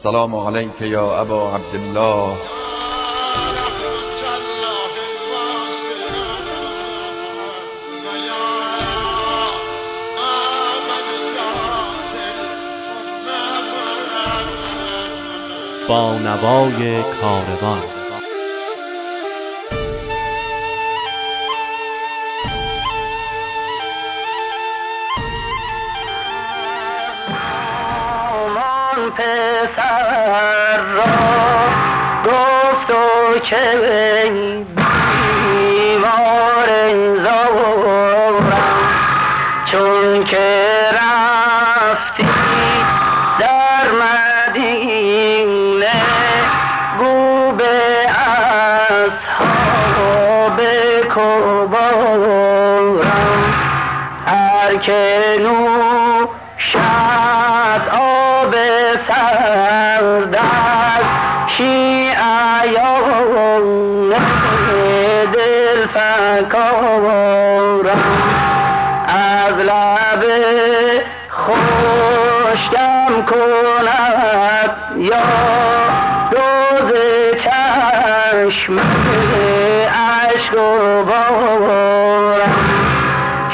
السلام عليك يا أبا عبد الله. با نوای کاروان. آن پسر را گفت و که بیمار زارم چون که رفتی در مدینه گو به اصحاب کبارم هر که نوشد آب سرد از شیعیان دل فکارم از لب خشکم کند یا روز چشم عشق و بارم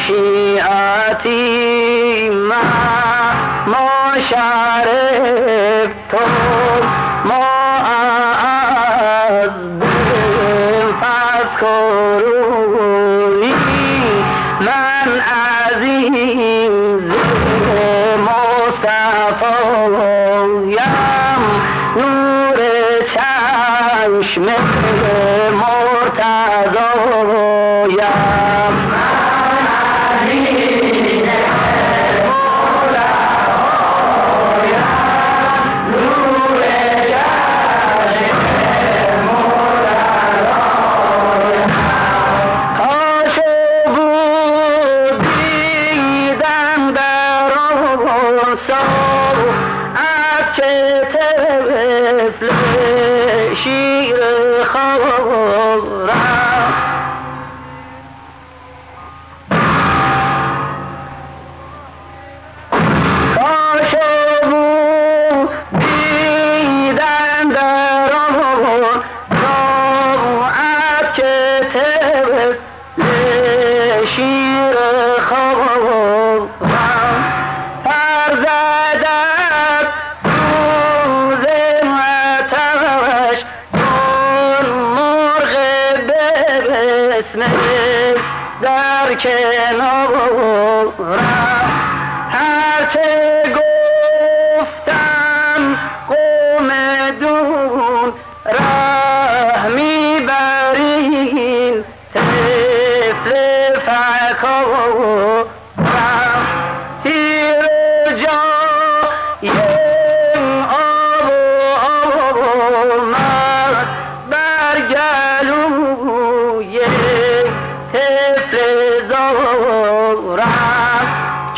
شیعتی ما ما شرف تو ما از دل پس کرونی من عزیز مصطفایم نور چشم شیر خورم فرزدت روز متش چون مرغ به بسمل در کنارم. هرچه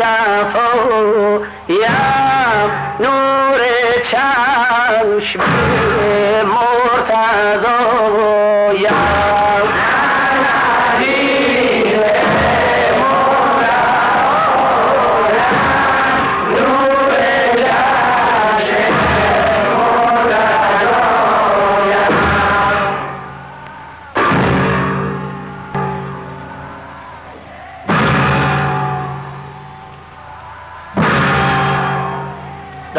مصطفی یا نور چشم مرتضی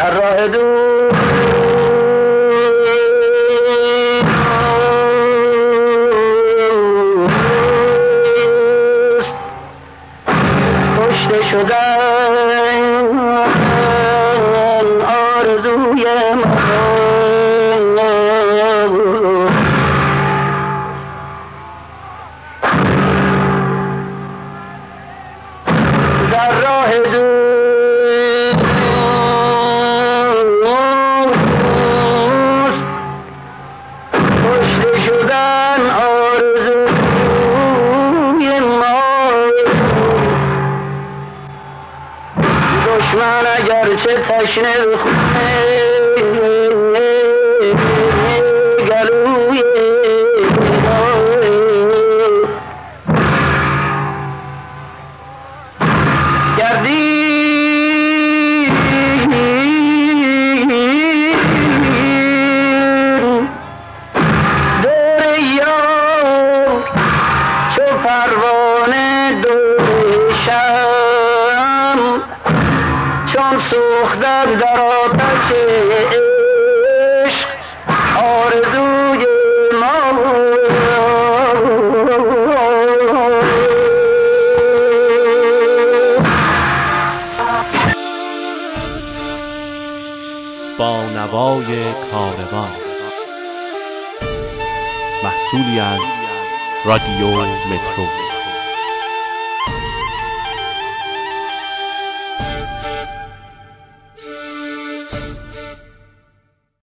در راه دور کشته شدن آرزوی ما در راه دوست. Commissioners سوختم در آتش عشق آرزوی ما با نوای کاروان. محصولی از رادیو مترو.